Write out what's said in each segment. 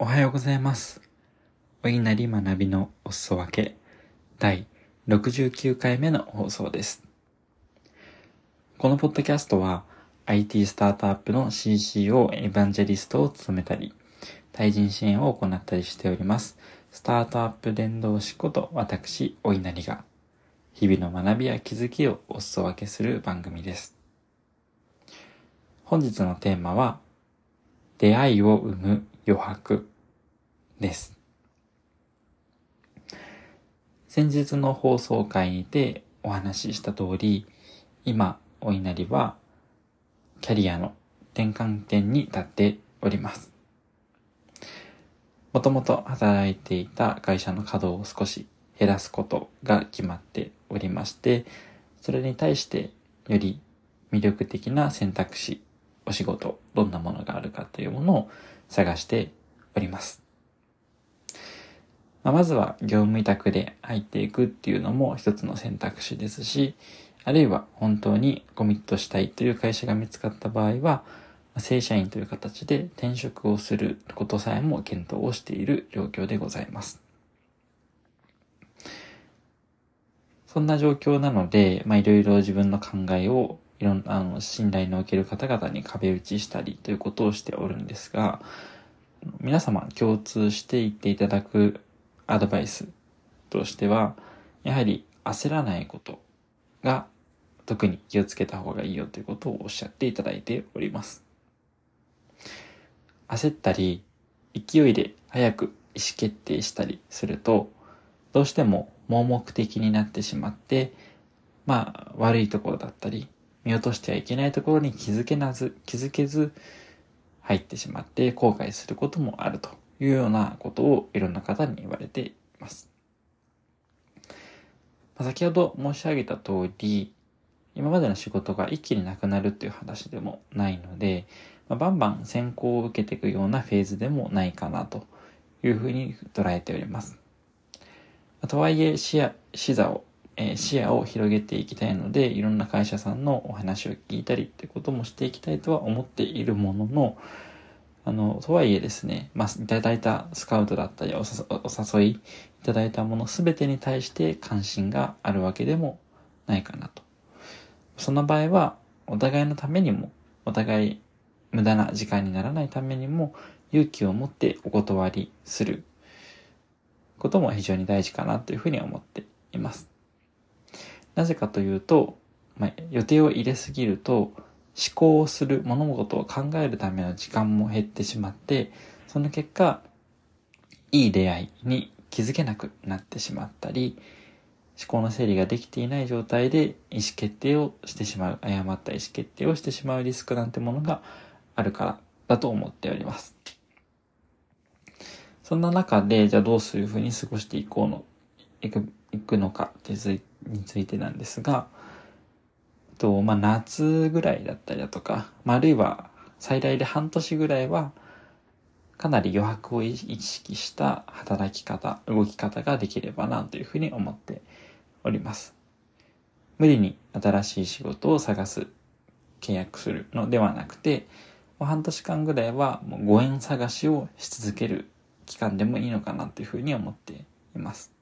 おはようございます。お稲荷学びのお裾分け第69回目の放送です。このポッドキャストは IT スタートアップの CCO エヴァンジェリストを務めたり、対人支援を行ったりしております。スタートアップ伝道師こと私、お稲荷が日々の学びや気づきをお裾分けする番組です。本日のテーマは、出会いを生む余白です。先日の放送回にてお話しした通り、今、お稲荷は、キャリアの転換点に立っております。もともと働いていた会社の稼働を少し減らすことが決まっておりまして、それに対してより魅力的な選択肢、お仕事、どんなものがあるかというものを探しております。まあ、まずは業務委託で入っていくっていうのも一つの選択肢ですし、あるいは本当にコミットしたいという会社が見つかった場合は、正社員という形で転職をすることさえも検討をしている状況でございます。そんな状況なので、まあ、いろいろ自分の考えをいろんな、あの、信頼のおける方々に壁打ちしたりということをしておるんですが、皆様共通して言っていただくアドバイスとしては、やはり焦らないことが特に気をつけた方がいいよということをおっしゃっていただいております。焦ったり、勢いで早く意思決定したりすると、どうしても盲目的になってしまって、まあ悪いところだったり、見落としてはいけないところに気づけなず、気づけず入ってしまって後悔することもあるというようなことをいろんな方に言われています。まあ先ほど申し上げた通り、今までの仕事が一気になくなるっていう話でもないので、まあ、バンバン先行を受けていくようなフェーズでもないかなというふうに捉えております。とはいえ視野、視座を、え視野を広げていきたいので、いろんな会社さんのお話を聞いたりってこともしていきたいとは思っているものの、あの、とはいえですね、まあ、いただいたスカウトだったりおお誘いいただいたものすべてに対して関心があるわけでもないかなと。その場合は、お互いのためにも、お互い無駄な時間にならないためにも、勇気を持ってお断りすることも非常に大事かなというふうに思っています。なぜかというと、まあ、予定を入れすぎると、思考をする物事を考えるための時間も減ってしまって、その結果、いい出会いに気づけなくなってしまったり、思考の整理ができていない状態で意思決定をしてしまう、誤った意思決定をしてしまうリスクなんてものがあるからだと思っております。そんな中で、じゃあどういうふうに過ごしていこうの、いく、いくのかってついについてなんですが、と、まあ、夏ぐらいだったりだとか、まあ、あるいは最大で半年ぐらいは、かなり余白を意識した働き方、動き方ができればなというふうに思っております。無理に新しい仕事を探す、契約するのではなくて、もう半年間ぐらいはもうご縁探しをし続ける期間でもいいのかなというふうに思っています。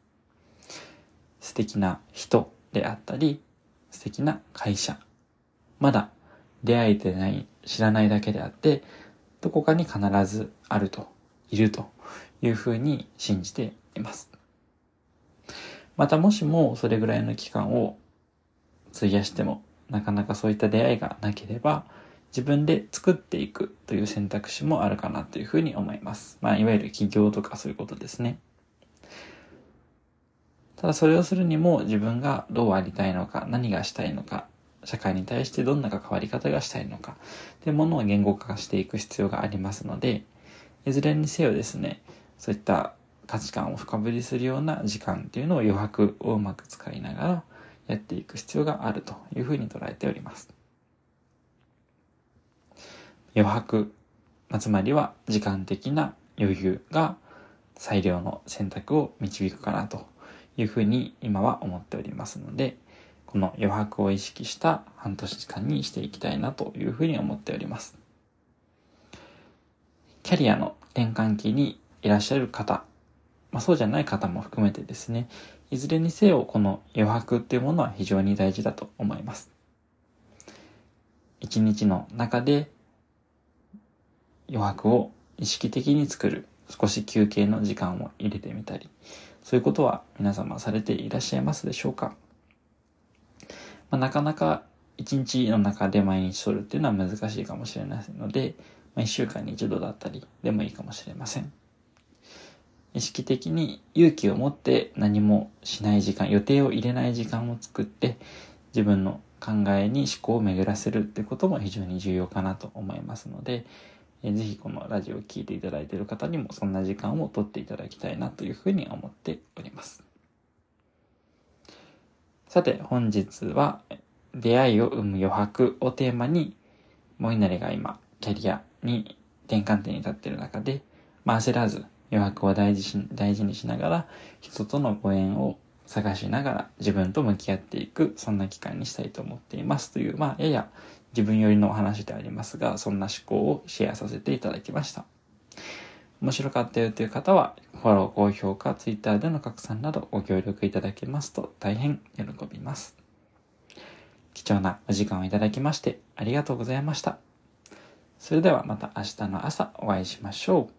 素敵な人であったり、素敵な会社。まだ出会えてない、知らないだけであって、どこかに必ずあると、いるというふうに信じています。またもしもそれぐらいの期間を費やしても、なかなかそういった出会いがなければ、自分で作っていくという選択肢もあるかなというふうに思います。まあ、いわゆる起業とかそういうことですね。ただそれをするにも自分がどうありたいのか、何がしたいのか、社会に対してどんな関わり方がしたいのか、というものを言語化していく必要がありますので、いずれにせよですね、そういった価値観を深掘りするような時間っていうのを余白をうまく使いながらやっていく必要があるというふうに捉えております。余白、まあ、つまりは時間的な余裕が最良の選択を導くかなというふうに今は思っておりますので、この余白を意識した半年間にしていきたいなというふうに思っております。キャリアの転換期にいらっしゃる方、まあ、そうじゃない方も含めてですね、いずれにせよこの余白っていうものは非常に大事だと思います。一日の中で余白を意識的に作る、少し休憩の時間を入れてみたり、そういうことは皆様されていらっしゃいますでしょうか、まあ、なかなか一日の中で毎日取るっていうのは難しいかもしれないので、まあ、一週間に一度だったりでもいいかもしれません。意識的に勇気を持って何もしない時間、予定を入れない時間を作って、自分の考えに思考を巡らせるってことも非常に重要かなと思いますので、えー、ぜひこのラジオを聴いていただいている方にもそんな時間をとっていただきたいなというふうに思っております。さて、本日は出会いを生む余白をテーマに、モイナリが今、キャリアに転換点に立っている中で、まあ、焦らず余白を大事し大事にしながら、人とのご縁を探しながら自分と向き合っていく、そんな期間にしたいと思っていますという、まあ、やや自分寄りのお話でありますが、そんな思考をシェアさせていただきました。面白かったよという方は、フォロー、高評価、Twitter での拡散などご協力いただけますと大変喜びます。貴重なお時間をいただきましてありがとうございました。それではまた明日の朝お会いしましょう。